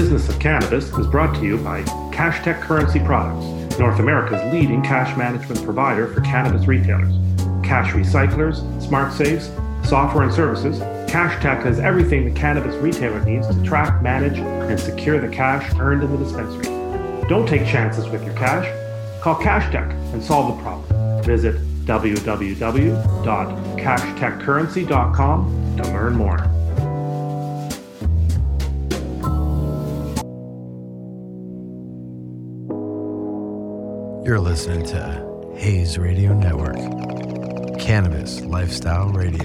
business of cannabis is brought to you by CashTech Currency Products, North America's leading cash management provider for cannabis retailers. Cash recyclers, smart safes, software and services, CashTech has everything the cannabis retailer needs to track, manage, and secure the cash earned in the dispensary. Don't take chances with your cash. Call CashTech and solve the problem. Visit www.cashtechcurrency.com to learn more. You're listening to Hayes Radio Network, Cannabis Lifestyle Radio.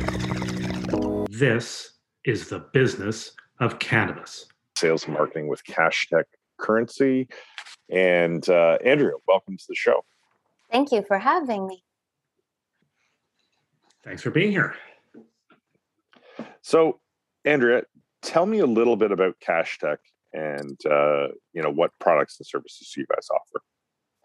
This is the business of cannabis. Sales and marketing with CashTech Currency. And uh, Andrea, welcome to the show. Thank you for having me. Thanks for being here. So, Andrea, tell me a little bit about CashTech and uh, you know what products and services you guys offer.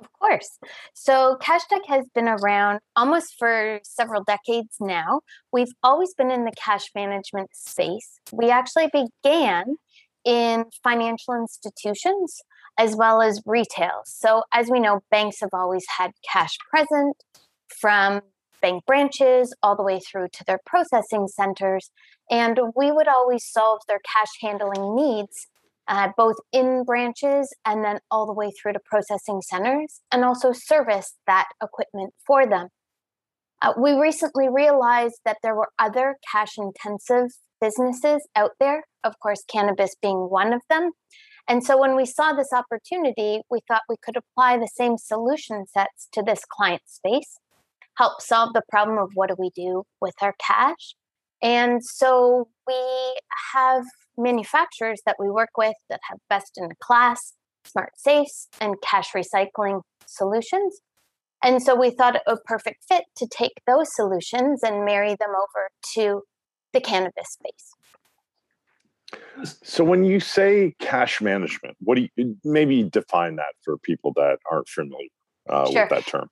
Of course. So CashTech has been around almost for several decades now. We've always been in the cash management space. We actually began in financial institutions as well as retail. So, as we know, banks have always had cash present from bank branches all the way through to their processing centers. And we would always solve their cash handling needs uh, both in branches and then all the way through to processing centers, and also service that equipment for them. Uh, we recently realized that there were other cash intensive businesses out there, of course, cannabis being one of them. And so when we saw this opportunity, we thought we could apply the same solution sets to this client space, help solve the problem of what do we do with our cash. And so we have manufacturers that we work with that have best in class smart safes and cash recycling solutions. And so we thought a perfect fit to take those solutions and marry them over to the cannabis space. So when you say cash management, what do you maybe define that for people that aren't familiar uh, sure. with that term?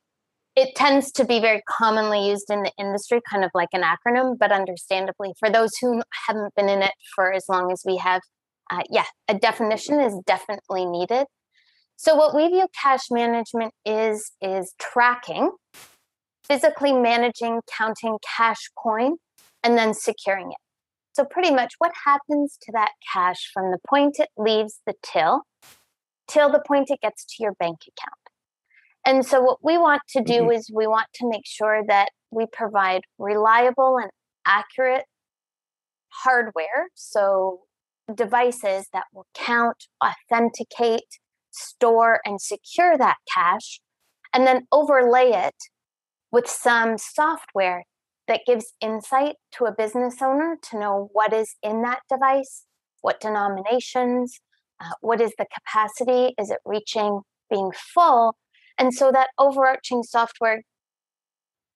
It tends to be very commonly used in the industry, kind of like an acronym, but understandably, for those who haven't been in it for as long as we have, uh, yeah, a definition is definitely needed. So, what we view cash management is is tracking, physically managing, counting cash coin, and then securing it. So, pretty much what happens to that cash from the point it leaves the till till the point it gets to your bank account. And so, what we want to do mm-hmm. is we want to make sure that we provide reliable and accurate hardware. So, devices that will count, authenticate, store, and secure that cash, and then overlay it with some software that gives insight to a business owner to know what is in that device, what denominations, uh, what is the capacity, is it reaching being full, and so that overarching software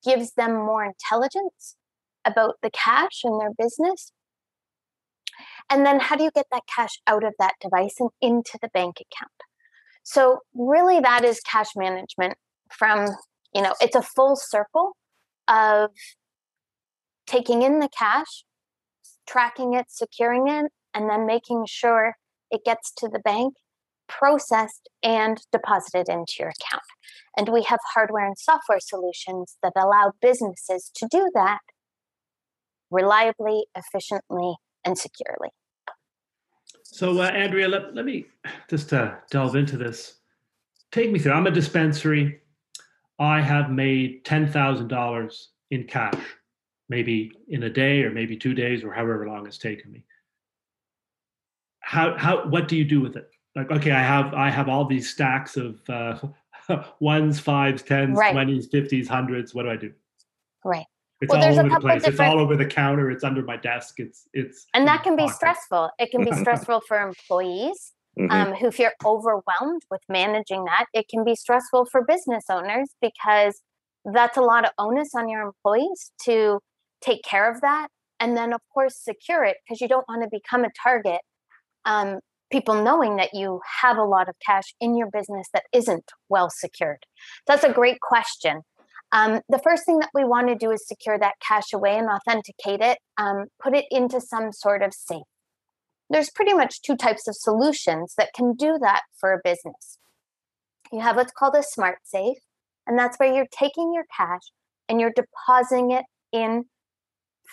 gives them more intelligence about the cash and their business. And then how do you get that cash out of that device and into the bank account? So really that is cash management from, you know, it's a full circle of taking in the cash, tracking it, securing it, and then making sure it gets to the bank processed and deposited into your account. And we have hardware and software solutions that allow businesses to do that reliably, efficiently, and securely. So, uh, Andrea, let, let me just uh, delve into this. Take me through. I'm a dispensary. I have made $10,000 in cash, maybe in a day or maybe two days or however long it's taken me. How, how, what do you do with it? Like okay i have i have all these stacks of uh, ones fives tens right. 20s 50s hundreds. What do i do? Right. It's well, all over the place. Different... it's all over the counter. It's under my desk. It's it's and that can be pocket. stressful. It can be stressful for employees mm-hmm. um, who feel overwhelmed with managing that. It can be stressful for business owners because that's a lot of onus on your employees to take care of that and then of course secure it because you don't want to become a target um, people knowing that you have a lot of cash in your business that isn't well secured? That's a great question. Um, the first thing that we want to do is secure that cash away and authenticate it, um, put it into some sort of safe. there's pretty much two types of solutions that can do that for a business. You have what's called a smart safe, and that's where you're taking your cash and you're depositing it in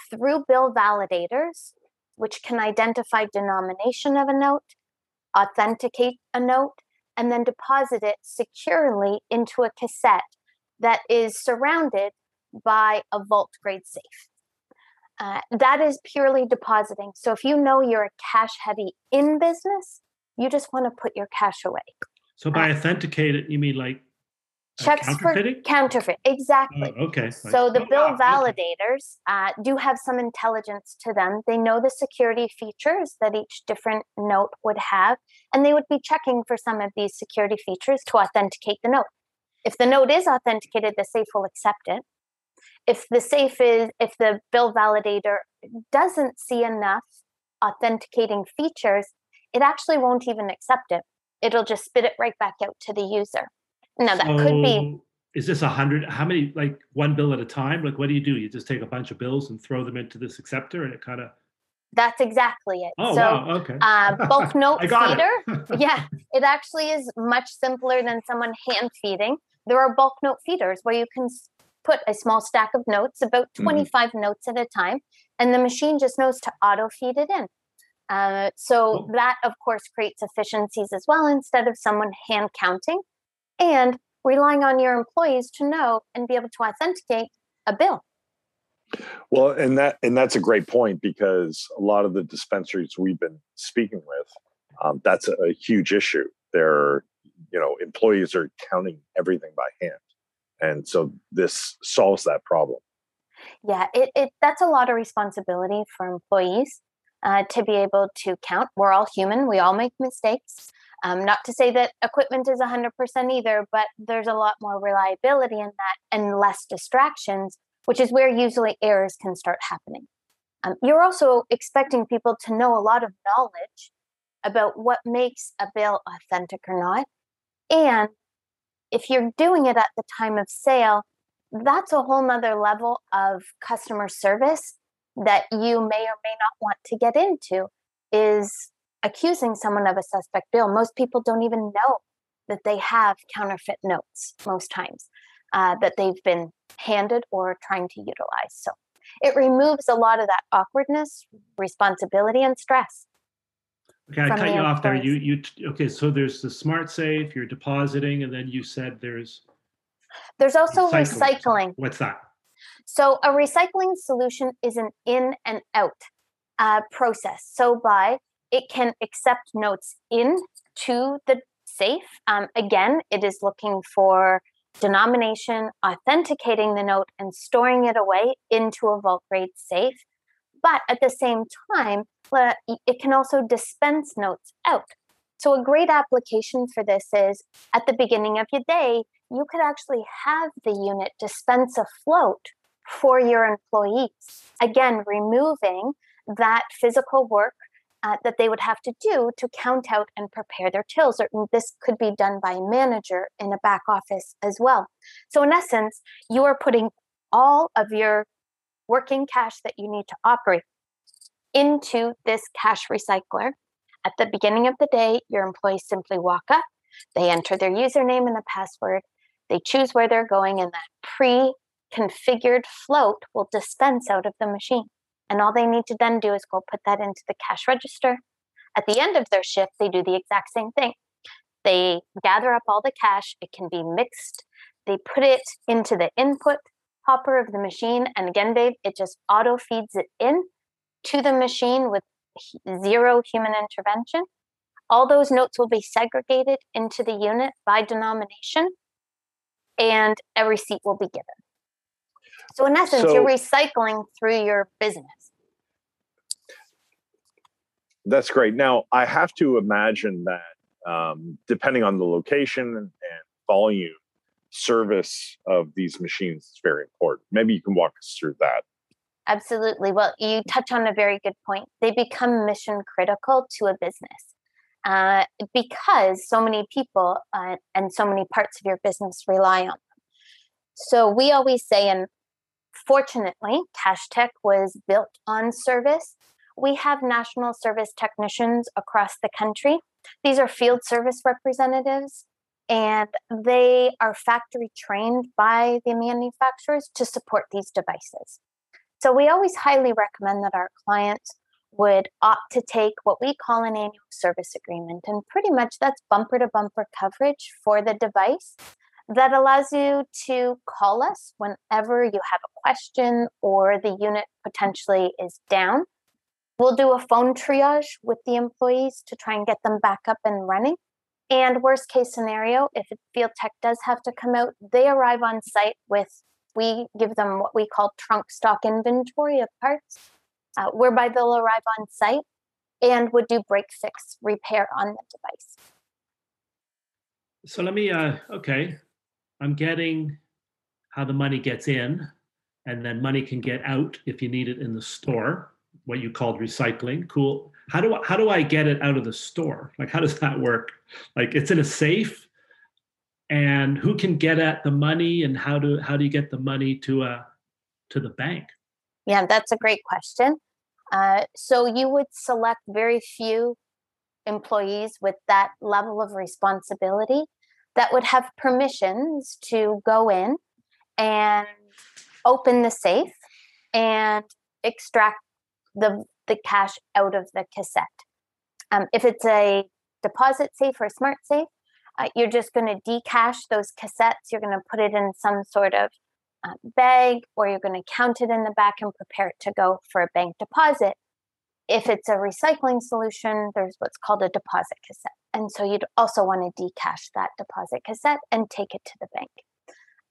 through bill validators, which can identify denomination of a note, authenticate a note, and then deposit it securely into a cassette that is surrounded by a vault grade safe. Uh, that is purely depositing. So if you know you're a cash heavy in business, you just want to put your cash away. So by uh, authenticate it, you mean like checks for counterfeit exactly. Oh, okay. So the oh, bill wow. validators uh, do have some intelligence to them. They know the security features that each different note would have and they would be checking for some of these security features to authenticate the note. If the note is authenticated the safe will accept it. If the safe is if the bill validator doesn't see enough authenticating features it actually won't even accept it. It'll just spit it right back out to the user now that so could be. Is this a hundred? How many? Like one bill at a time? Like what do you do? You just take a bunch of bills and throw them into this acceptor, and it kind of. That's exactly it. Oh so, wow! Okay. Uh, bulk note feeder. Yeah, it actually is much simpler than someone hand feeding. There are bulk note feeders where you can put a small stack of notes, about mm-hmm. 25 mm-hmm. notes at a time, and the machine just knows to auto feed it in. Uh, so oh. that, of course, creates efficiencies as well instead of someone hand counting and relying on your employees to know and be able to authenticate a bill. Well, and that and that's a great point because a lot of the dispensaries we've been speaking with, um, that's a, a huge issue. Their you know employees are counting everything by hand, and so this solves that problem. Yeah, it, it that's a lot of responsibility for employees uh, to be able to count. We're all human; we all make mistakes. Um, not to say that equipment is 100% either, but there's a lot more reliability in that and less distractions, which is where usually errors can start happening. Um, you're also expecting people to know a lot of knowledge about what makes a bill authentic or not. And if you're doing it at the time of sale, that's a whole nother level of customer service that you may or may not want to get into is accusing someone of a suspect bill, most people don't even know that they have counterfeit notes most times uh, that they've been handed or trying to utilize. So it removes a lot of that awkwardness, responsibility, and stress. Okay, I cut you off there. You you okay? So there's the smart safe. You're depositing, and then you said there's there's also recycling. recycling. What's that? So a recycling solution is an in and out uh, process. So by it can accept notes into the safe. Um, again, it is looking for denomination, authenticating the note, and storing it away into a vault grade safe. But at the same time, it can also dispense notes out. So, a great application for this is at the beginning of your day, you could actually have the unit dispense a float for your employees. Again, removing that physical work uh, that they would have to do to count out and prepare their tills. Or this could be done by a manager in a back office as well. So, in essence, you are putting all of your working cash that you need to operate into this cash recycler. At the beginning of the day, your employees simply walk up, they enter their username and a password, they choose where they're going, and that pre configured float will dispense out of the machine. And all they need to then do is go put that into the cash register. At the end of their shift, they do the exact same thing. They gather up all the cash, it can be mixed. They put it into the input hopper of the machine. And again, babe, it just auto feeds it in to the machine with zero human intervention. All those notes will be segregated into the unit by denomination, and a receipt will be given. So, in essence, so, you're recycling through your business. That's great. Now, I have to imagine that um, depending on the location and volume, service of these machines is very important. Maybe you can walk us through that. Absolutely. Well, you touch on a very good point. They become mission critical to a business uh, because so many people uh, and so many parts of your business rely on them. So we always say, and fortunately, CashTech was built on service we have national service technicians across the country. These are field service representatives, and they are factory trained by the manufacturers to support these devices. So we always highly recommend that our clients would opt to take what we call an annual service agreement. And pretty much that's bumper to bumper coverage for the device that allows you to call us whenever you have a question or the unit potentially is down. We'll do a phone triage with the employees to try and get them back up and running. And worst case scenario, if field tech does have to come out, they arrive on site with, we give them what we call trunk stock inventory of parts, uh, whereby they'll arrive on site and would do break fix repair on the device. So let me, uh, okay, I'm getting how the money gets in, and then money can get out if you need it in the store, what you called recycling. Cool. How do I, how do I get it out of the store? Like how does that work? Like it's in a safe, and who can get at the money, and how do how do you get the money to a uh, to the bank? Yeah, that's a great question. Uh, so you would select very few employees with that level of responsibility that would have permissions to go in and open the safe and extract the, the cash out of the cassette. Um, if it's a deposit safe or smart safe, uh, you're just going to decash those cassettes. You're going to put it in some sort of uh, bag or you're going to count it in the back and prepare it to go for a bank deposit. If it's a recycling solution, there's what's called a deposit cassette. And so you'd also want to decash that deposit cassette and take it to the bank.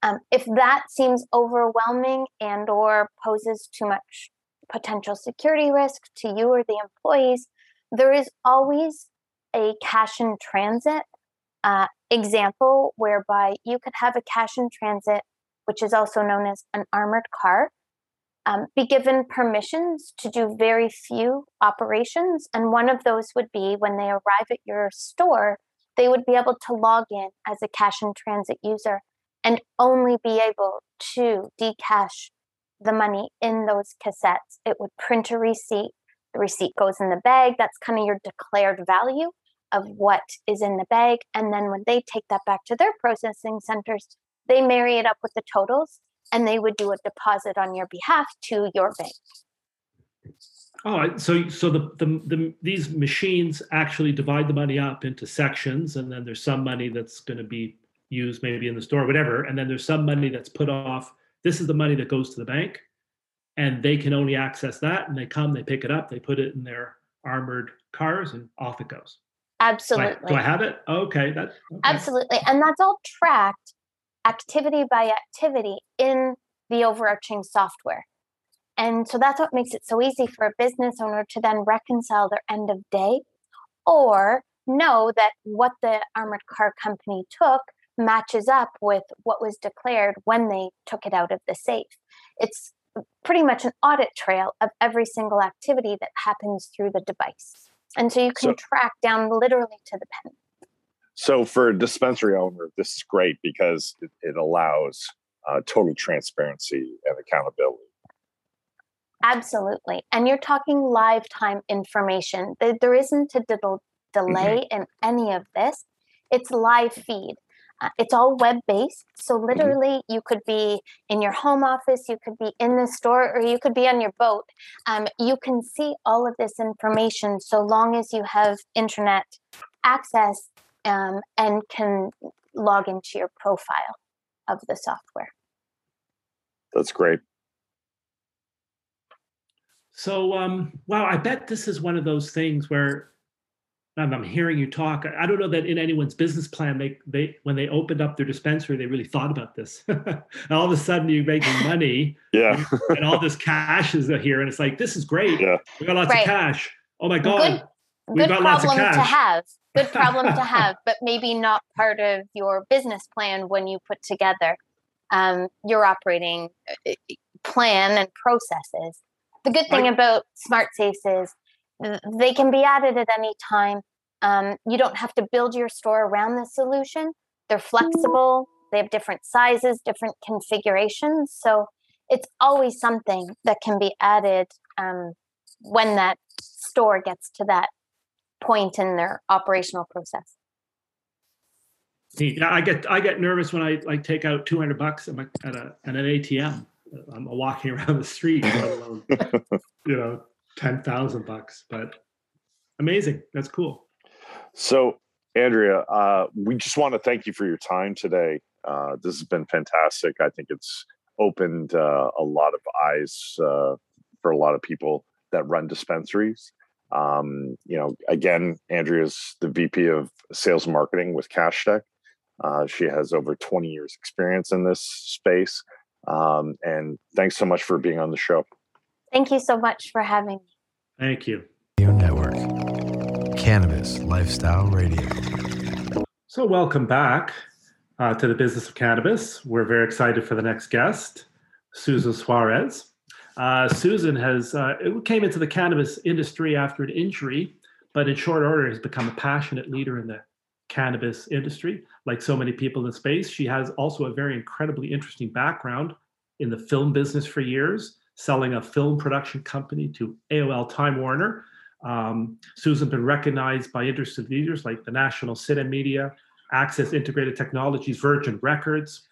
Um, if that seems overwhelming and or poses too much potential security risk to you or the employees, there is always a cash in transit uh, example whereby you could have a cash in transit, which is also known as an armored car, um, be given permissions to do very few operations. And one of those would be when they arrive at your store, they would be able to log in as a cash in transit user and only be able to decash the money in those cassettes. It would print a receipt. The receipt goes in the bag. That's kind of your declared value of what is in the bag. And then when they take that back to their processing centers, they marry it up with the totals and they would do a deposit on your behalf to your bank. Oh, so so the, the, the these machines actually divide the money up into sections, and then there's some money that's going to be used maybe in the store, whatever, and then there's some money that's put off. This is the money that goes to the bank, and they can only access that. And they come, they pick it up, they put it in their armored cars, and off it goes. Absolutely. Do I, do I have it? Okay, that okay. absolutely, and that's all tracked activity by activity in the overarching software. And so that's what makes it so easy for a business owner to then reconcile their end of day or know that what the armored car company took matches up with what was declared when they took it out of the safe. It's pretty much an audit trail of every single activity that happens through the device. And so you can so, track down literally to the penny. So for a dispensary owner, this is great because it, it allows uh, total transparency and accountability. Absolutely. And you're talking live time information. There isn't a delay mm-hmm. in any of this. It's live feed. Uh, it's all web based. So, mm-hmm. literally, mm-hmm. you could be in your home office, you could be in the store, or you could be on your boat. Um, you can see all of this information so long as you have internet access um, and can log into your profile of the software. That's great. So, um, wow, I bet this is one of those things where I'm hearing you talk. I don't know that in anyone's business plan, they they when they opened up their dispensary, they really thought about this. and all of a sudden, you're making money. yeah. and, all this cash is here, and it's like this is great. Yeah. We got lots right. of cash. Oh my god. Good, good problem to have good problem to have, but maybe not part of your business plan when you put together um, your operating uh, plan and processes. The good thing about smart safes is they can be added at any time. Um, you don't have to build your store around the solution. They're flexible. They have different sizes, different configurations. So it's always something that can be added um, when that store gets to that point in their operational process. Yeah, I get I get nervous when I like take out 200 bucks at, a, at, a, at an ATM. I'm walking around the street, let alone you know 10,000 bucks. But amazing, that's cool. So, Andrea, uh, we just want to thank you for your time today. Uh, this has been fantastic. I think it's opened uh, a lot of eyes uh, for a lot of people that run dispensaries. Um, you know, again, Andrea's the VP of Sales and Marketing with CashTech. Uh, she has over 20 years experience in this space. Um, and thanks so much for being on the show. Thank you so much for having me. Thank you. Your Network, Cannabis Lifestyle Radio. So, welcome back uh, to the business of cannabis. We're very excited for the next guest, Susan Suarez. Uh, Susan has uh, came into the cannabis industry after an injury, but in short order has become a passionate leader in the cannabis industry. Like so many people in the space, she has also a very incredibly interesting background in the film business for years, selling a film production company to AOL Time Warner. Um, Susan has been recognized by interested leaders like the National Cinema Media, Access Integrated Technologies, Virgin Records.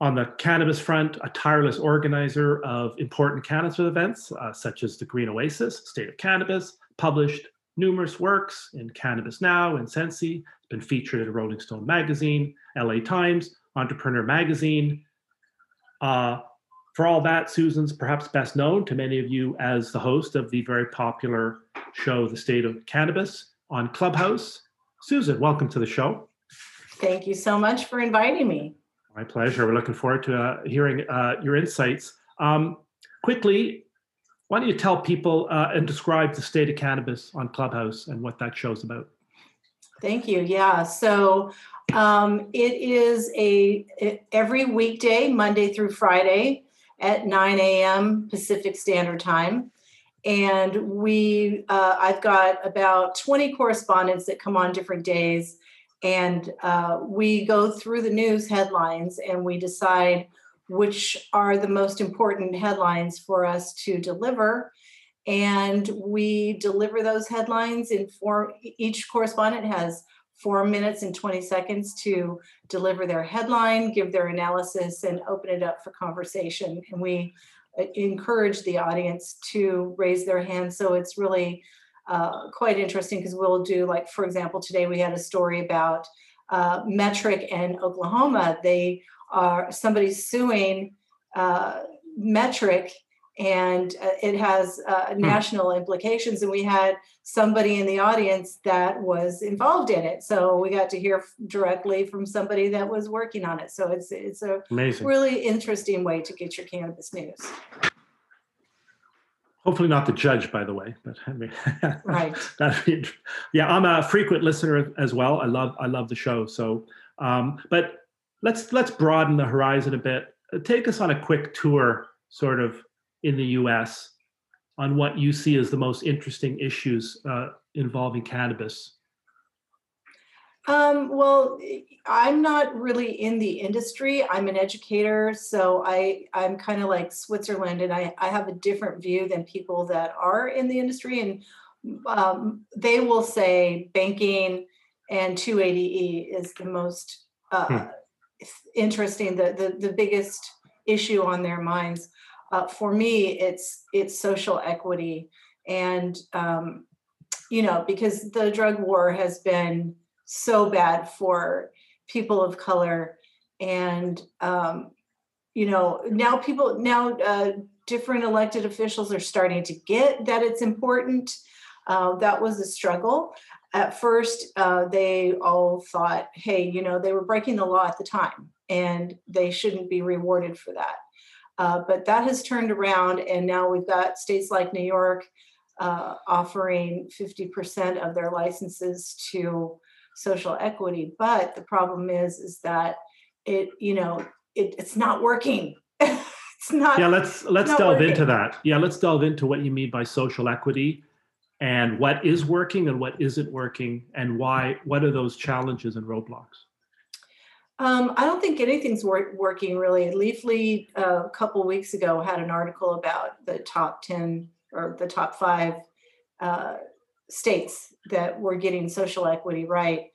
On the cannabis front, a tireless organizer of important cannabis events uh, such as the Green Oasis, State of Cannabis, published numerous works in Cannabis Now and Sensi. Been featured in Rolling Stone magazine, LA Times, Entrepreneur magazine. Uh, for all that, Susan's perhaps best known to many of you as the host of the very popular show, The State of Cannabis, on Clubhouse. Susan, welcome to the show. Thank you so much for inviting me. My pleasure. We're looking forward to uh, hearing uh, your insights. Um, quickly, why don't you tell people uh, and describe the state of cannabis on Clubhouse and what that show's about? Thank you. Yeah. So um, it is a every weekday, Monday through Friday at 9 a.m. Pacific Standard Time. And we, uh, I've got about 20 correspondents that come on different days. And uh, we go through the news headlines and we decide which are the most important headlines for us to deliver. And we deliver those headlines in four, each correspondent has four minutes and 20 seconds to deliver their headline, give their analysis, and open it up for conversation. And we uh, encourage the audience to raise their hand. So it's really uh, quite interesting because we'll do, like, for example, today we had a story about uh, Metrc and Oklahoma. They are somebody suing uh, Metrc and uh, it has uh, hmm. national implications and we had somebody in the audience that was involved in it. So we got to hear directly from somebody that was working on it. So it's it's a Amazing. really interesting way to get your cannabis news. Hopefully not the judge by the way but i mean right. yeah i'm a frequent listener as well. I love i love the show. So um, but let's let's broaden the horizon a bit. Take us on a quick tour sort of in the US on what you see as the most interesting issues uh, involving cannabis? Um, well, I'm not really in the industry. I'm an educator, so I I'm kind of like Switzerland, and I I have a different view than people that are in the industry, and um, they will say banking and 280e is the most uh, hmm. interesting, the, the the biggest issue on their minds uh, for me it's it's social equity and um, you know because the drug war has been so bad for people of color and um, you know now people now uh, different elected officials are starting to get that it's important. Uh, that was a struggle. At first uh, they all thought hey you know they were breaking the law at the time and they shouldn't be rewarded for that uh, but that has turned around, and now we've got states like New York uh, offering 50% of their licenses to social equity. But the problem is, is that it, you know, it, it's not working. it's not. Yeah, let's let's delve working. into that. Yeah, let's delve into what you mean by social equity and what is working and what isn't working and why what are those challenges and roadblocks um, I don't think anything's wor- working really. Leafly uh, a couple weeks ago had an article about the top 10 or the top five uh, states that were getting social equity right.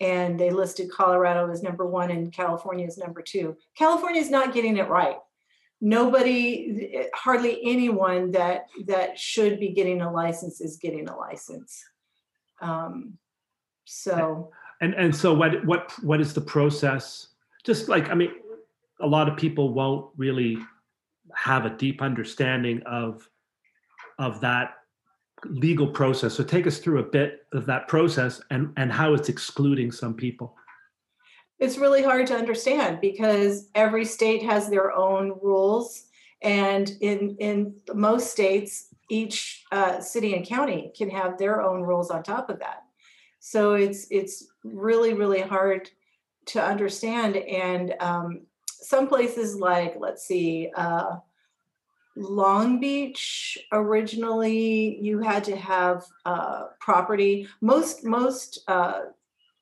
And they listed Colorado as number one and California as number two. California is not getting it right. Nobody, hardly anyone that that should be getting a license is getting a license. Um, so and and so what what what is the process? Just like I mean, a lot of people won't really have a deep understanding of of that legal process. So take us through a bit of that process and and how it's excluding some people. It's really hard to understand because every state has their own rules, and in in most states, each uh, city and county can have their own rules on top of that. So it's it's really really hard to understand. And um, some places like let's see. Uh, Long Beach originally you had to have uh, property. Most most uh,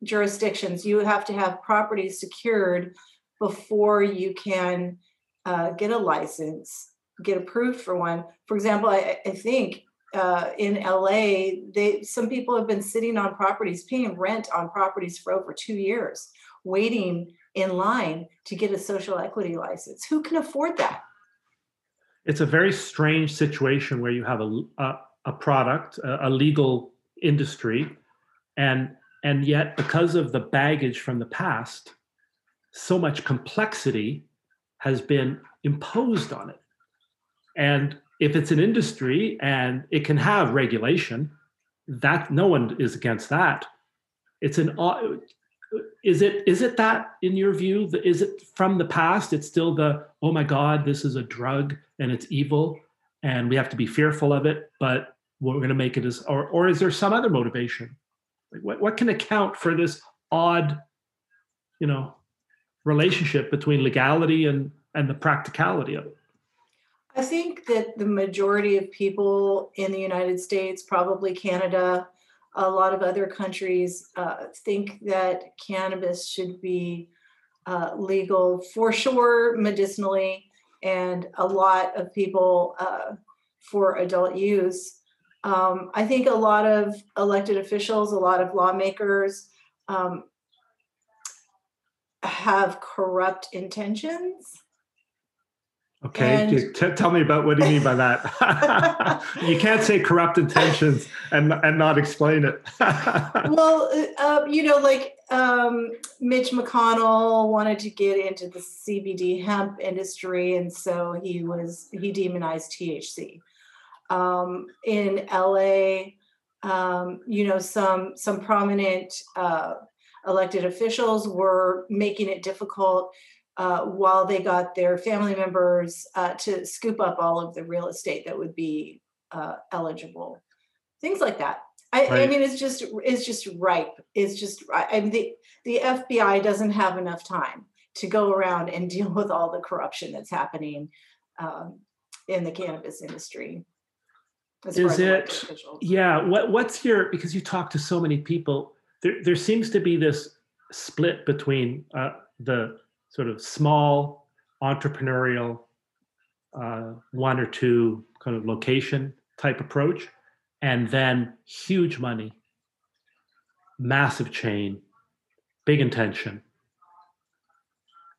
jurisdictions you have to have property secured before you can uh, get a license, get approved for one. For example, I, I think uh, in LA, they some people have been sitting on properties, paying rent on properties for over two years, waiting in line to get a social equity license. Who can afford that? It's a very strange situation where you have a a, a product, a, a legal industry, and and yet because of the baggage from the past, so much complexity has been imposed on it. And if it's an industry and it can have regulation, that no one is against that. It's an uh, is it is it that in your view is it from the past it's still the oh my god this is a drug and it's evil and we have to be fearful of it but we're going to make it as or or is there some other motivation like what, what can account for this odd you know relationship between legality and and the practicality of it I think that the majority of people in the United States, probably Canada, a lot of other countries, uh, think that cannabis should be uh, legal for sure medicinally, and a lot of people uh, for adult use. Um, I think a lot of elected officials, a lot of lawmakers um, have corrupt intentions Okay, and, t- tell me about what do you mean by that? you can't say corrupt intentions and and not explain it. well, uh, you know, like um, Mitch McConnell wanted to get into the CBD hemp industry, and so he was he demonized THC. Um, in LA, um, you know, some some prominent uh, elected officials were making it difficult uh, while they got their family members uh, to scoop up all of the real estate that would be uh, eligible, things like that. I, right. I, mean, it's just it's just ripe. It's just I mean the the FBI doesn't have enough time to go around and deal with all the corruption that's happening um, in the cannabis industry. Is it? Yeah. What What's your because you talk to so many people. There there seems to be this split between uh, the sort of small entrepreneurial uh, one or two kind of location type approach and then huge money massive chain big intention.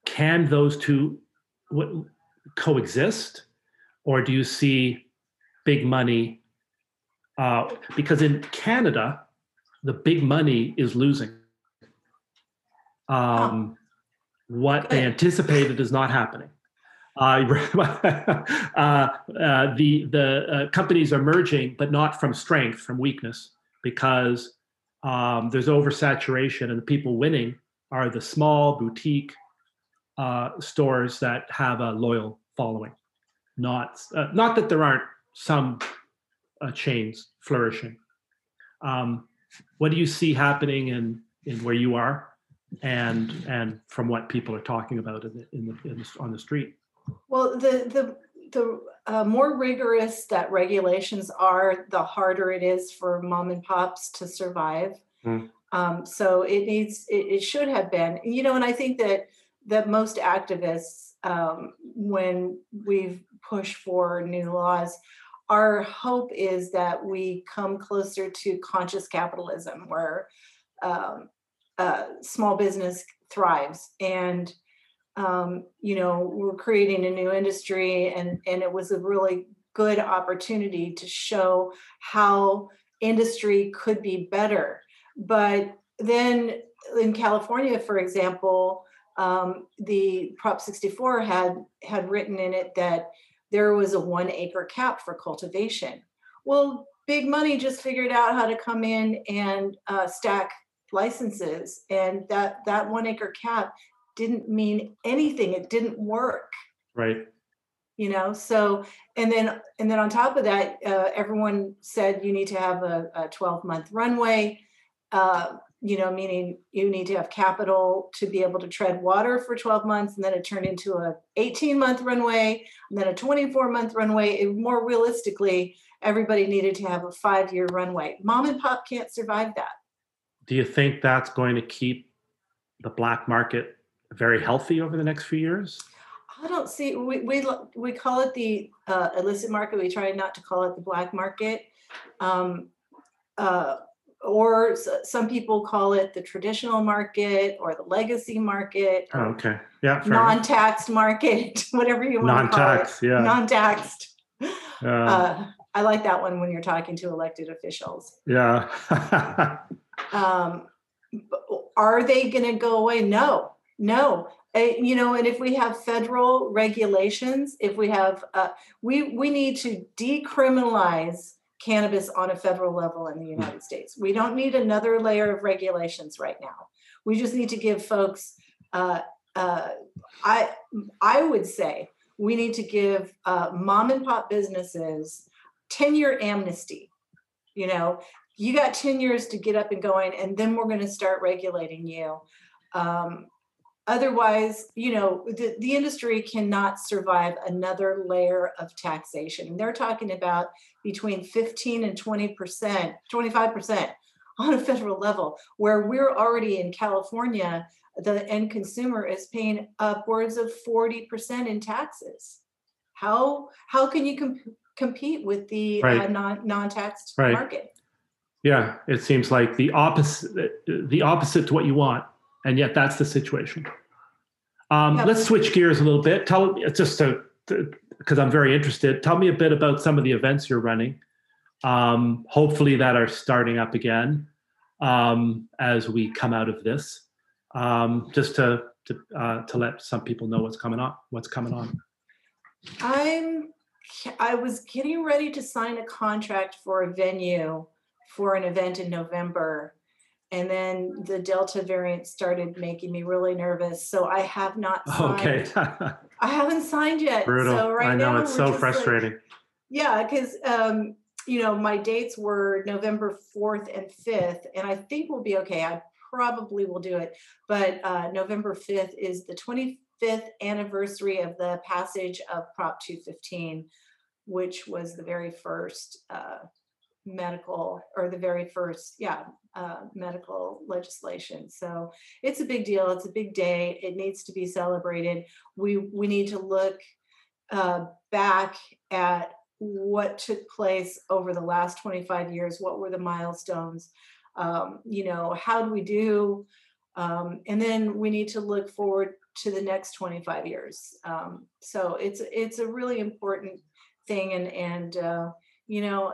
Can those two coexist or do you see big money uh, because in canada the big money is losing. Um, what they anticipated is not happening. Uh, uh, uh, the the uh, companies are merging, but not from strength, from weakness, because um, there's oversaturation, and the people winning are the small boutique uh, stores that have a loyal following. Not uh, not that there aren't some chains flourishing. Um, what do you see happening in in where you are? And and from what people are talking about in the, in the, in the on the street. Well, the the the uh, more rigorous that regulations are, the harder it is for mom and pops to survive. Mm. Um, so it needs it, it, should have been, you know, and I think that that most activists, um, when we've pushed for new laws, our hope is that we come closer to conscious capitalism where um, uh, small business thrives. And um, you know we're creating a new industry and and it was a really good opportunity to show how industry could be better. But then in california for example um, the prop 64 had had written in it that there was a one acre cap for cultivation. Well big money just figured out how to come in and uh, stack licenses and that that one acre cap didn't mean anything. It didn't work. Right. You know so and then and then on top of that uh, everyone said you need to have a, a 12 month runway uh, you know meaning you need to have capital to be able to tread water for 12 months and then it turned into a 18 month runway and then a 24 month runway. It, more realistically everybody needed to have a five year runway. Mom and pop can't survive that do you think that's going to keep the black market very healthy over the next few years? I don't see. We we we call it the uh, illicit market. We try not to call it the black market, um, uh, or some people call it the traditional market or the legacy market. Oh, okay. Yeah. Non-taxed market, whatever you want to call it. Yeah. Non-taxed. Uh, I like that one when you're talking to elected officials. Yeah. um, are they going to go away? No, no. Uh, you know, and if we have federal regulations, if we have, uh, we we need to decriminalize cannabis on a federal level in the hmm. United States. We don't need another layer of regulations right now. We just need to give folks. Uh, uh, I I would say we need to give uh, mom and pop businesses ten year amnesty. You know, you got 10 years to get up and going and then we're going to start regulating you um, otherwise you know the, the industry cannot survive another layer of taxation they're talking about between 15 and 20 percent 25 percent on a federal level where we're already in california the end consumer is paying upwards of 40 percent in taxes how how can you comp- compete with the right. uh, non non-taxed right. market yeah, it seems like the opposite the opposite to what you want, and yet that's the situation. Um, yeah. Let's switch gears a little bit. Tell just to because I'm very interested. Tell me a bit about some of the events you're running. Um, hopefully, that are starting up again um, as we come out of this. Um, just to to uh, to let some people know what's coming on. What's coming on? I'm. I was getting ready to sign a contract for a venue for an event in November. And then the Delta variant started making me really nervous. So I have not signed. Okay. I haven't signed yet. Brutal. So right I know now, it's so frustrating. Like, yeah, because um, you know, my dates were November 4th and 5th, and I think we'll be okay. I probably will do it. But uh, November 5th is the 25th anniversary of the passage of Prop 215, which was the very first uh, medical or the very first yeah uh, medical legislation. So it's a big deal it's a big day it needs to be celebrated. We we need to look uh, back at what took place over the last 25 years what were the milestones um, you know how do we do? Um, and then we need to look forward to the next 25 years. Um, so it's it's a really important thing and and uh, you know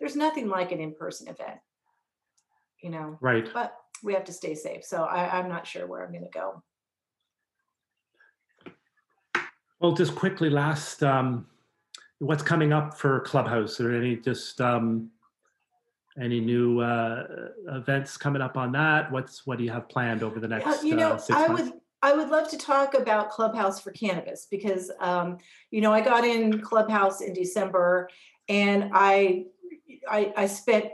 there's nothing like an in-person event you know? Right. But we have to stay safe so I, i'm not sure where i'm going to go. Well just quickly last um, what's coming up for clubhouse? Or any just um, any new uh, events coming up on that? What's what do you have planned over the next you know uh, i months? would I would love to talk about Clubhouse for cannabis because, um, you know, I got in Clubhouse in December and I I, I spent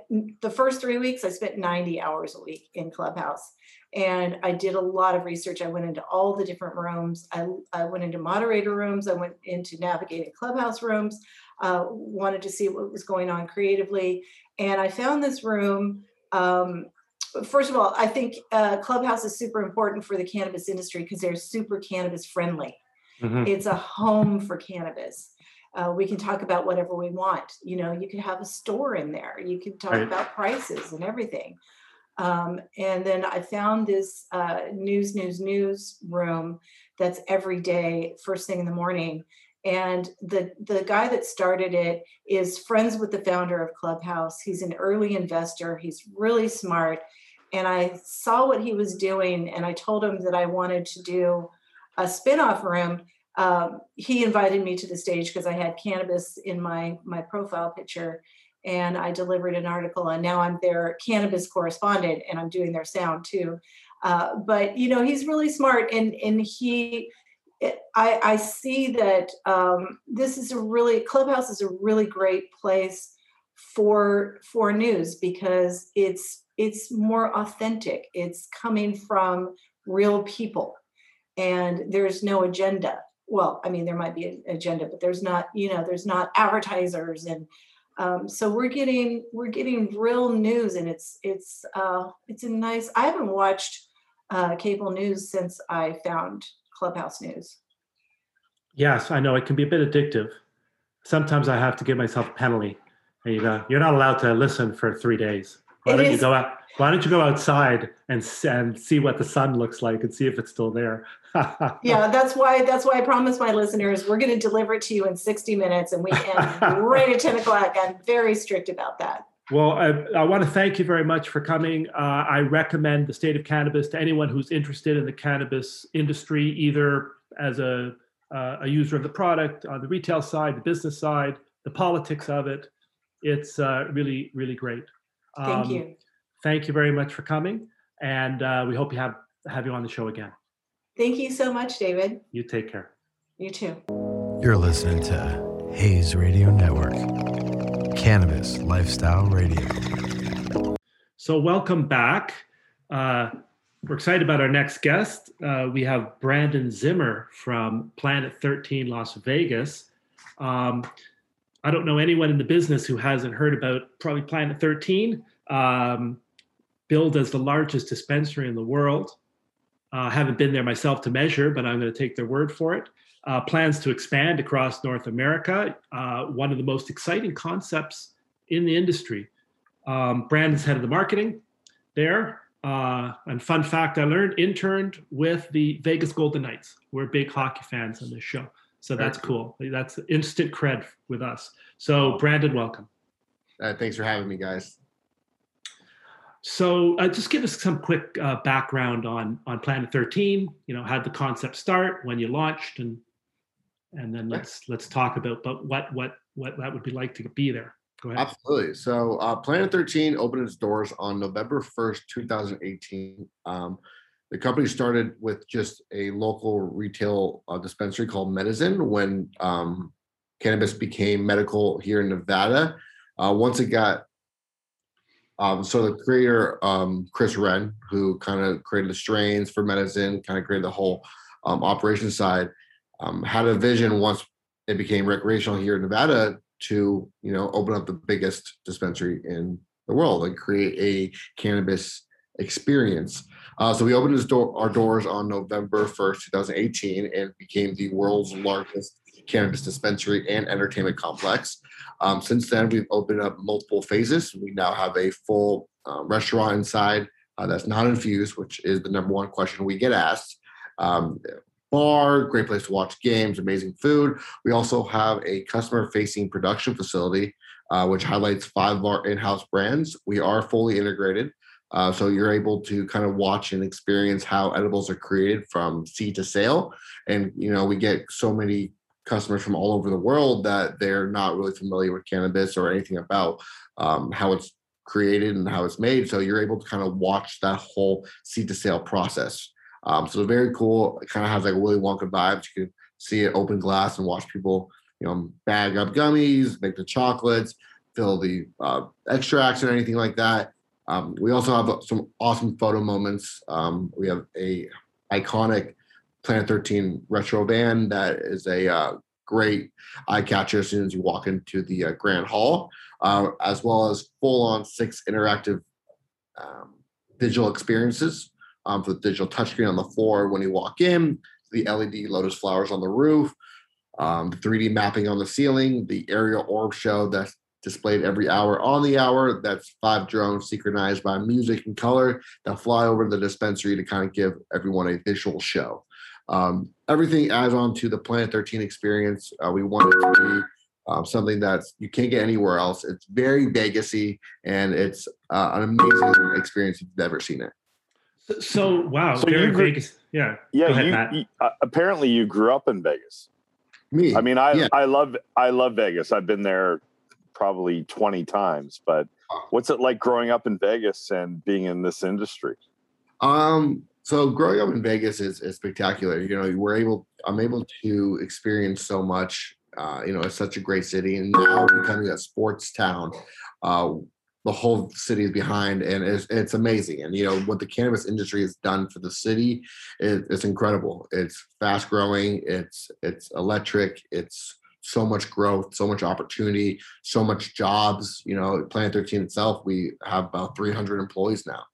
the first three weeks, I spent 90 hours a week in Clubhouse. And I did a lot of research. I went into all the different rooms. I, I went into moderator rooms. I went into navigating Clubhouse rooms, uh, wanted to see what was going on creatively. And I found this room. Um, first of all, I think uh, Clubhouse is super important for the cannabis industry because they're super cannabis friendly. Mm-hmm. It's a home for cannabis. Uh, we can talk about whatever we want. You know, you could have a store in there. You could talk Right. about prices and everything. Um, and then I found this uh, news, news, news room that's every day, first thing in the morning. And the the guy that started it is friends with the founder of Clubhouse. He's an early investor. He's really smart. And I saw what he was doing, and I told him that I wanted to do a spinoff room. Um, he invited me to the stage because I had cannabis in my my profile picture, and I delivered an article. And now I'm their cannabis correspondent, and I'm doing their sound too. Uh, but you know, he's really smart, and and he I, I see that um, this is a really clubhouse is a really great place for for news because it's it's more authentic it's coming from real people and there's no agenda well i mean there might be an agenda but there's not you know there's not advertisers and um, so we're getting we're getting real news and it's it's uh, it's a nice i haven't watched uh, cable news since i found clubhouse news Yes, I know it can be a bit addictive. Sometimes I have to give myself a penalty. You know, you're not allowed to listen for three days. Why It don't you go out? Why don't you go outside and and see what the sun looks like and see if it's still there? yeah that's why that's why i promised my listeners we're going to deliver it to you in 60 minutes and we end right at 10 o'clock i'm very strict about that Well, I, I want to thank you very much for coming. Uh, I recommend the state of cannabis to anyone who's interested in the cannabis industry, either as a, uh, a user of the product, on the retail side, the business side, the politics of it. It's uh, really, really great. Thank Um, you Thank you very much for coming, and uh, we hope you have have you on the show again. thank you so much david You take care. you too You're listening to Hayes Radio Network, Cannabis Lifestyle Radio. So, welcome back. Uh, we're excited about our next guest. Uh, we have Brandon Zimmer from Planet 13 Las Vegas. Um, I don't know anyone in the business who hasn't heard about probably Planet 13, um, billed as the largest dispensary in the world. I uh, haven't been there myself to measure, but I'm going to take their word for it. Uh, plans to expand across North America, uh, one of the most exciting concepts in the industry. Um, Brandon's head of the marketing there. Uh, and fun fact I learned, interned with the Vegas Golden Knights. We're big hockey fans on this show. So Very that's cool. That's instant cred with us. So, Brandon, welcome. Uh, thanks for having me, guys. So, uh, just give us some quick uh, background on on Planet 13. You know, how the concept start, when you launched, and and then let's let's talk about but what what what that would be like to be there. Go ahead. Absolutely. So, uh, Planet 13 opened its doors on November 1st, 2018. Um, the company started with just a local retail uh, dispensary called Medizin when um, cannabis became medical here in Nevada. Uh, once it got, um, so the creator, um, Chris Wren, who kind of created the strains for Medizin, kind of created the whole um, operation side, um, had a vision once it became recreational here in Nevada to you know open up the biggest dispensary in the world and create a cannabis experience. Uh, so we opened door, our doors on November 1st, 2018, and became the world's largest cannabis dispensary and entertainment complex. Um, since then, we've opened up multiple phases. We now have a full uh, restaurant inside uh, that's not infused, which is the number one question we get asked. Um, bar, great place to watch games, amazing food. We also have a customer facing production facility, uh, which highlights five of our in house brands. We are fully integrated. Uh, so you're able to kind of watch and experience how edibles are created from seed to sale. And, you know, we get so many customers from all over the world that they're not really familiar with cannabis or anything about um, how it's created and how it's made. So you're able to kind of watch that whole seed to sale process. Um, so very cool. It kind of has like a Willy Wonka vibes. You can see it open glass and watch people, you know, bag up gummies, make the chocolates, fill the uh, extracts or anything like that. Um, we also have some awesome photo moments. Um, we have a iconic Planet 13 retro van that is a uh, great eye catcher as soon as you walk into the uh, Grand Hall, uh, as well as full on six interactive um, digital experiences um, for the digital touchscreen on the floor when you walk in, the LED lotus flowers on the roof, um, the 3D mapping on the ceiling, the aerial orb show that's displayed every hour on the hour. That's five drones synchronized by music and color that fly over the dispensary to kind of give everyone a visual show. Um, everything adds on to the Planet 13 experience. Uh, we want it to be um, something that you can't get anywhere else. It's very Vegasy, and it's uh, an amazing experience if you've ever seen it. So, so wow, So very you grew- Vegas. Yeah. Yeah, ahead, you, Matt. you- uh, apparently you grew up in Vegas. Me, I mean, I Yeah. I love I love Vegas. I've been there probably twenty times. But what's it like growing up in Vegas and being in this industry? Um, so growing up in Vegas is, is spectacular. You know, we're able, I'm able to experience so much. Uh, you know, it's such a great city, and now becoming a sports town. Uh, the whole city is behind, and it's, it's amazing. And you know what the cannabis industry has done for the city, it, it's incredible. It's fast growing. It's it's electric. It's so much growth, so much opportunity, so much jobs. You know, Planet 13 itself, we have about 300 employees now.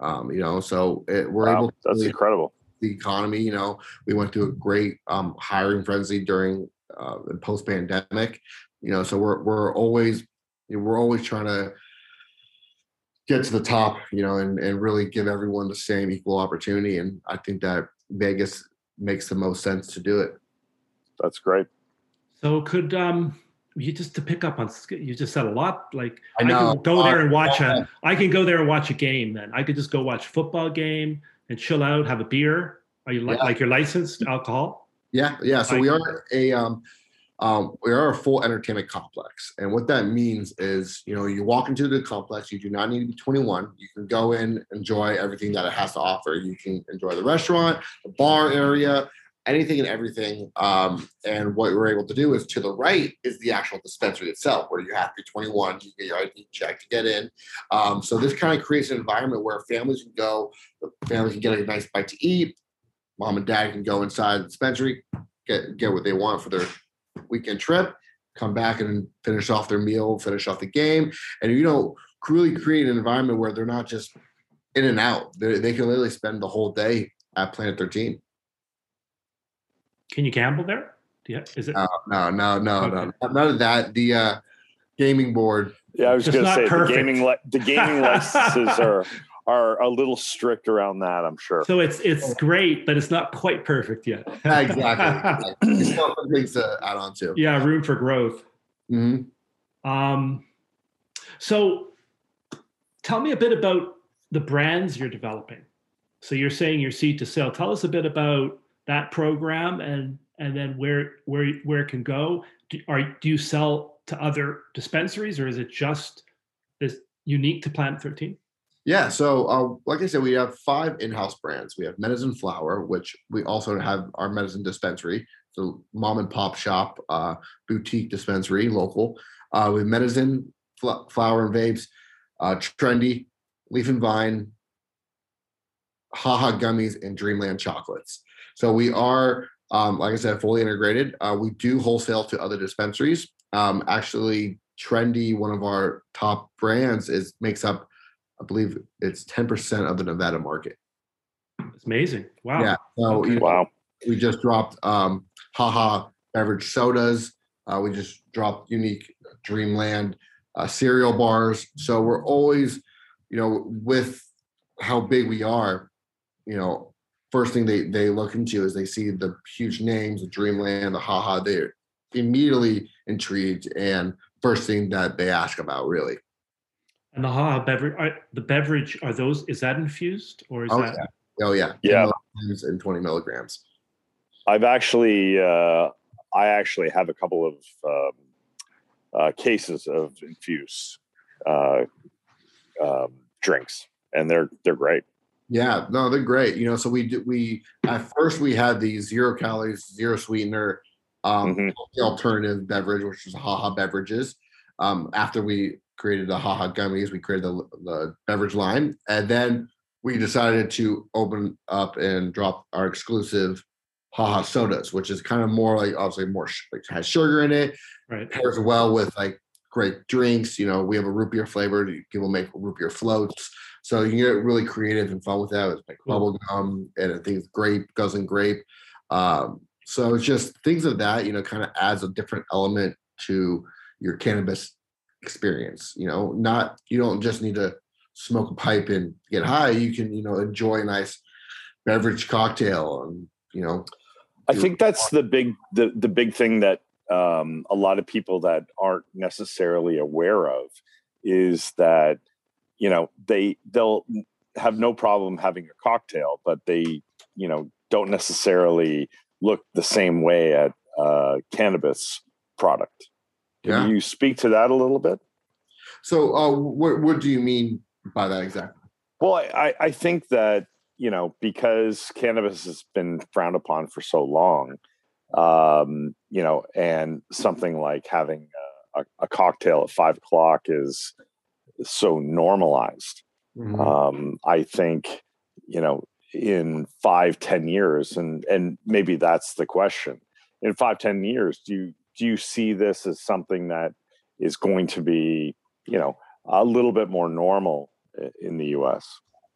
Um, you know, so it, we're Wow, able to that's really incredible. the economy. You know, we went through a great um, hiring frenzy during uh, the post pandemic. You know, so we're we're always you know, we're always trying to get to the top. You know, and and really give everyone the same equal opportunity. And I think that Vegas makes the most sense to do it. That's great. So could um you just to pick up on you just said a lot like I I, can go there and watch Uh, a I can go there and watch a game then. I could just go watch a football game and chill out, have a beer. Are you li- Yeah. like your licensed alcohol? Yeah, yeah. So I- we are a um, um, we are a full entertainment complex, and what that means is, you know, you walk into the complex. You do not need to be 21. You can go in, enjoy everything that it has to offer. You can enjoy the restaurant, the bar area, anything and everything. Um, and what we're able to do is to the right is the actual dispensary itself, where you have to be 21. You get your ID check to get in. Um, so this kind of creates an environment where families can go, the families can get a nice bite to eat. Mom and dad can go inside the dispensary, get get what they want for their weekend trip, come back and finish off their meal, finish off the game, and you know, really create an environment where they're not just in and out. They they can literally spend the whole day at Planet 13. Can you gamble there? Yeah, is it No, no, no, no, no, none of that. The uh, gaming board. Yeah, I was Just going to say perfect. the gaming li- the gaming licenses are are a little strict around that. I'm sure. so it's it's great, but it's not quite perfect yet. Yeah, exactly. There's still some things to add on to. yeah, room for growth. Mhm. Um, so tell me a bit about the brands you're developing. So you're saying your seed to sell. Tell us a bit about that program and and then where where where it can go. Do, are do you sell to other dispensaries or is it just this unique to Planet 13? Yeah, so uh, like I said, we have five in-house brands. We have Medizin Flower, which we also have our Medizin dispensary, so mom and pop shop, uh, boutique dispensary, local. Uh, we have Medizin Fl- Flower and Vapes, uh, TRENDI, Leaf and Vine, Haha Gummies, and Dreamland Chocolates. So we are, um, like I said, fully integrated. Uh, we do wholesale to other dispensaries. Um, actually, TRENDI, one of our top brands, is makes up I believe it's 10% of the Nevada market. It's amazing. Wow. Yeah. So you know, Wow. we just dropped um haha beverage sodas. Uh, we just dropped unique Dreamland uh, cereal bars. So we're always, you know, with how big we are, you know, first thing they they look into is they see the huge names, the Dreamland, the haha. They're immediately intrigued, and first thing that they ask about really. And the ha beverage are, the beverage are those is that infused or is Oh that yeah. Oh yeah. Yeah. milligrams And 20 milligrams. I've actually, uh, I actually have a couple of um, uh, cases of infused uh, um, drinks, and they're they're great. Yeah, no, they're great. You know, so we did we at first we had the zero calories, zero sweetener, um, Mhm. alternative beverage, which is haha beverages. Um, after we created the haha gummies, we created the, the beverage line, and then we decided to open up and drop our exclusive haha sodas, which is kind of more like obviously more sh- like has sugar in it, right? pairs well with like great drinks. You know, we have a root beer flavor. People make root beer floats. So you can get really creative and fun with that. It's like bubble gum and I think it's grape, guzzling grape. Um, so it's just things of that, you know, kind of adds a different element to your cannabis experience. You know, not you don't just need to smoke a pipe and get high. You can, you know, enjoy a nice beverage cocktail and you know. I think that's the big the the big thing that um, a lot of people that aren't necessarily aware of is that you know they they'll have no problem having a cocktail, but they you know don't necessarily look the same way at uh, cannabis product. Can you speak to that a little bit? So, uh, what what do you mean by that exactly? Well, I, I- think that you know because cannabis has been frowned upon for so long, um, you know, and something like having a, a, a cocktail at five o'clock is so normalized. Mm-hmm. Um, I think you know in five ten years, and and maybe that's the question. In five ten years, do you do you see this as something that is going to be you know a little bit more normal in the U.S.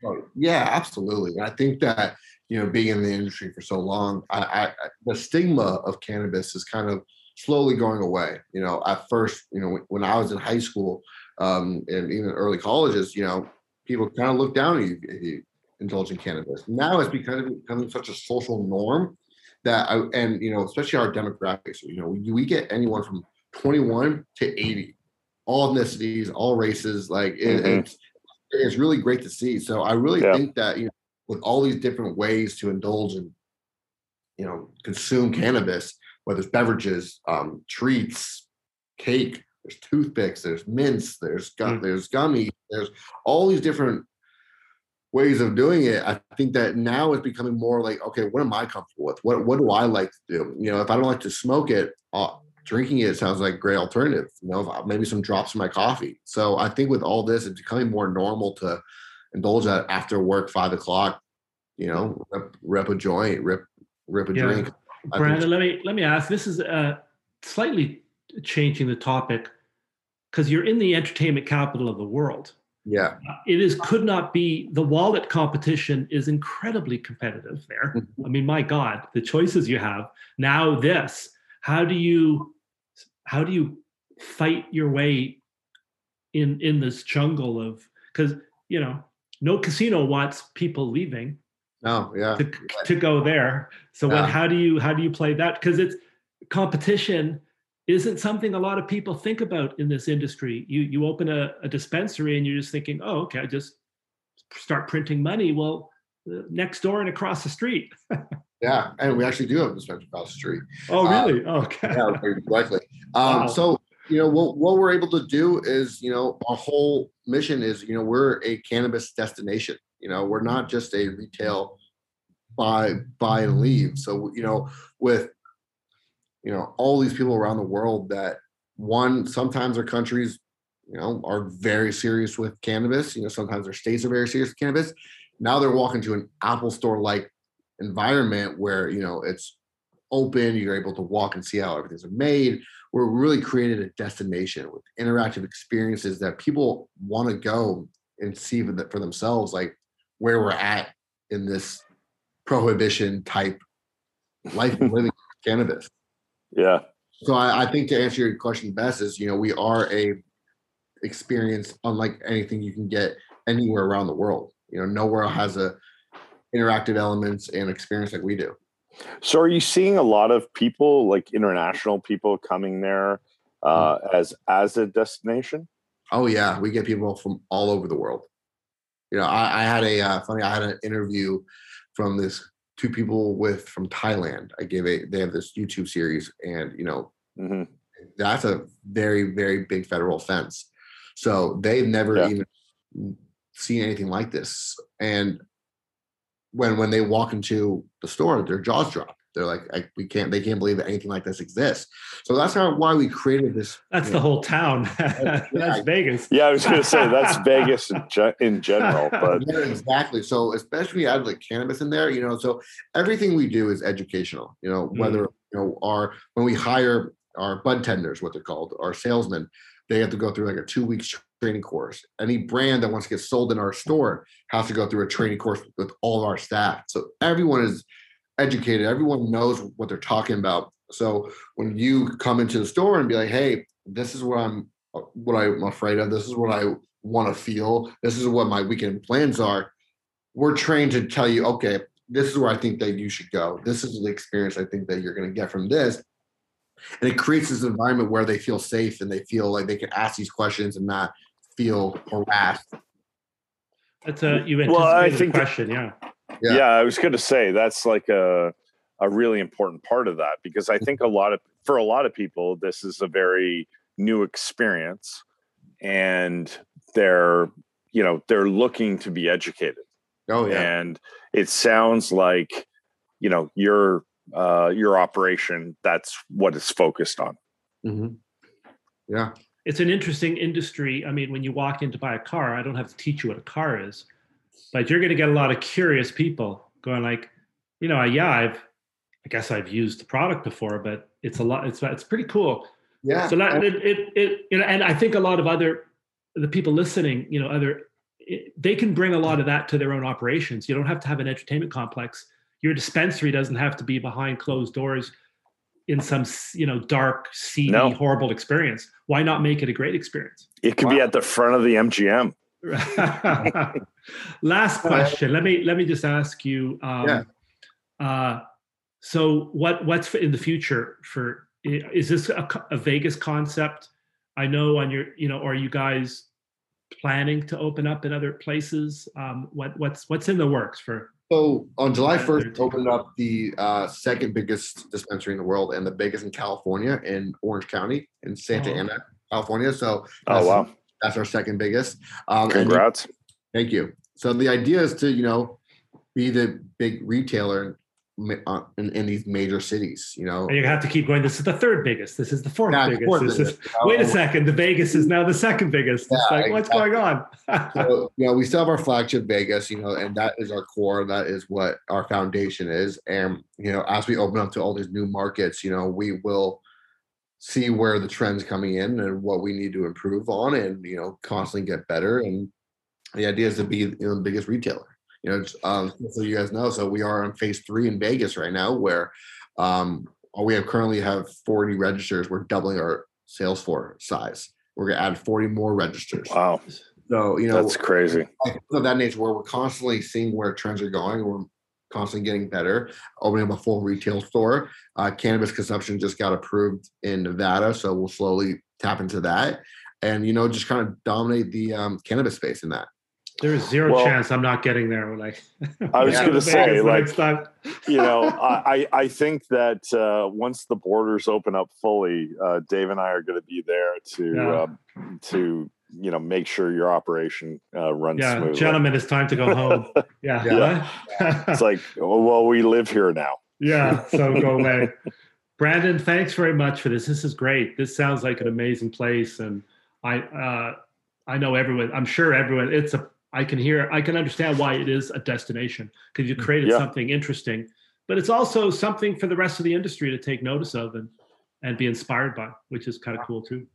Oh, Yeah, absolutely. I think that you know, being in the industry for so long, I, I I- the stigma of cannabis is kind of slowly going away. You know, at first, you know, when I was in high school um, and even early colleges, you know, people kind of look down at you if you indulge in cannabis. Now it's becoming becoming such a social norm that I and you know, especially our demographics. You know, we, we get anyone from 21 to 80, all ethnicities, all races. Like it, Mhm. it's it's really great to see. So I really Yeah. think that you know, with all these different ways to indulge in, you know, consume cannabis, whether it's beverages, um, treats, cake, there's toothpicks, there's mints, there's gum, Mm. there's gummy, there's all these different ways of doing it. I think that now it's becoming more like, okay, what am I comfortable with? What what do I like to do? You know, if I don't like to smoke it, uh, drinking it sounds like a great alternative. You know, maybe some drops in my coffee. So I think with all this, it's becoming more normal to indulge that after work, five o'clock. You know, rip, rip a joint, rip rip a Yeah. drink. Think Brandon, let me let me ask. This is uh, slightly changing the topic because you're in the entertainment capital of the world. Yeah, Uh, It is could not be the wallet competition is incredibly competitive there. Mhm. I mean, my God, the choices you have now. This, how do you how do you fight your way in in this jungle of because you know no casino wants people leaving no, yeah, to, to go there. So when how do you how do you play that? Because it's competition isn't something a lot of people think about in this industry. You you open a, a dispensary and you're just thinking, oh, okay, I just start printing money. Well, uh, next door and across the street. yeah. And we actually do have a dispensary across the street. Oh, Uh, really? okay. yeah, very likely. Um, Wow. So you know what what we're able to do is you know our whole mission is you know we're a cannabis destination. You know we're not just a retail buy buy and leave. So you know with you know all these people around the world that one sometimes their countries you know are very serious with cannabis. You know sometimes their states are very serious with cannabis. Now they're walking to an Apple store like environment where you know it's open you're able to walk and see how everything's made we're really created a destination with interactive experiences that people want to go and see for, the, for themselves like where we're at in this prohibition type life living cannabis Yeah, so I, I think to answer your question best is you know we are a experience unlike anything you can get anywhere around the world you know nowhere has a interactive elements and experience like we do So, are you seeing a lot of people, like international people, coming there uh, as as a destination? Oh yeah, we get people from all over the world. You know, I, I had a uh, funny. I had an interview from this two people with from Thailand. I gave a. They have this YouTube series, and you know, hmm that's a very very big federal offense. So they've never Yeah. even seen anything like this. And when when they walk into the store, their jaws drop. They're like, I, we can't. They can't believe that anything like this exists. So that's kind of why we created this. That's you the know, whole town. That's Vegas. Yeah, I was going to say that's Vegas in, ge- in general, but Yeah, exactly. So especially out of like cannabis in there, you know. So everything we do is educational. You know, mm. whether you know our when we hire our bud tenders, what they're called, our salesmen, they have to go through like a two weeks training course. Any brand that wants to get sold in our store has to go through a training course with all of our staff. So everyone is educated. Everyone knows what they're talking about. So when you come into the store and be like, "Hey, this is what I'm, what I'm afraid of. This is what I want to feel. This is what my weekend plans are," we're trained to tell you, "Okay, this is where I think that you should go. This is the experience I think that you're going to get from this." And it creates this environment where they feel safe and they feel like they can ask these questions and not feel harassed. That's a you Well, I anticipated think that- question, yeah. Yeah. Yeah. I was going to say that's like a a really important part of that because I think a lot of for a lot of people this is a very new experience and they're you know they're looking to be educated Oh yeah. and it sounds like you know your uh your operation that's what it's focused on Mhm. Yeah. It's an interesting industry. I mean, when you walk in to buy a car, I don't have to teach you what a car is, but you're going to get a lot of curious people going like, you know, uh, yeah, I've, I guess I've used the product before, but it's a lot. It's it's pretty cool. Yeah. So that it, it, it you know, and I think a lot of other the people listening, you know, other it, they can bring a lot of that to their own operations. You don't have to have an entertainment complex. Your dispensary doesn't have to be behind closed doors in some you know dark, seedy, No. horrible experience. Why not make it a great experience? it could be at the front of the mgm Last question. Let me let me just ask you. Um, Yeah. uh, so what what's in the future for? Is this a, a Vegas concept? I know on your you know, are you guys planning to open up in other places? Um, what what's what's in the works for? So on July 1st, opened up the uh, second biggest dispensary in the world and the biggest in California in Orange County in Santa Oh. Ana, California. So oh that's, wow that's our second biggest. Um, and congrats Thank you. So the idea is to, you know, be the big retailer in, uh, in, in these major cities, you know. And you have to keep going. This is the third biggest. This is the fourth Yeah, biggest. course This it is, is. Uh, wait a second. The Vegas is now the second biggest. It's Yeah, like what's going on? So, you know, we still have our flagship Vegas, you know, and that is our core. That is what our foundation is. And, you know, as we open up to all these new markets, you know, we will see where the trends coming in and what we need to improve on and, you know, constantly get better. And the idea is to be you know, the biggest retailer. You know, um, so you guys know, so we are on phase three in Vegas right now, where um, we have currently have 40 registers. We're doubling our sales floor size. We're gonna add 40 more registers. wow So you know, that's crazy of that nature where we're constantly seeing where trends are going. We're constantly getting better. Opening up a full retail store. Uh, cannabis consumption just got approved in Nevada, so we'll slowly tap into that, and you know, just kind of dominate the um, cannabis space in that. There is zero Well- chance I'm not getting there. Like I was gonna say, like, you know I, I I think that uh, once the borders open up fully uh, dave and i are going to be there to Yeah. um, to you know make sure your operation uh, runs Yeah, smoothly gentlemen, it's time to go home. Yeah, Yeah. yeah. it's like oh, well we live here now yeah. So go away, Brandon. Thanks very much for this. This is great. This sounds like an amazing place, and I uh, I know everyone. I'm sure everyone. It's a. I can hear. I can understand why it is a destination because you created Yeah. something interesting, but it's also something for the rest of the industry to take notice of and and be inspired by, which is kind of cool too.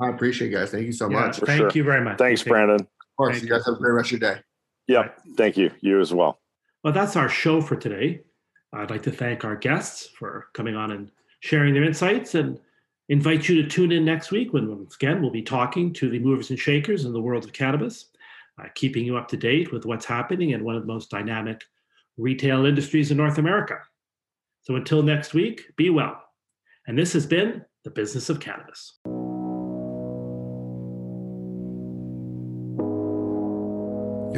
I appreciate you guys. Thank you so Yeah, much. Thank sure. you very much. thanks Okay. brandon course, Thank you guys have a great rest of your day. yep thank you you as well Well, that's our show for today. I'd like to thank our guests for coming on and sharing their insights and invite you to tune in next week when once again we'll be talking to the movers and shakers in the world of cannabis, uh, keeping you up to date with what's happening in one of the most dynamic retail industries in North America. So until next week, be well. And this has been the business of cannabis.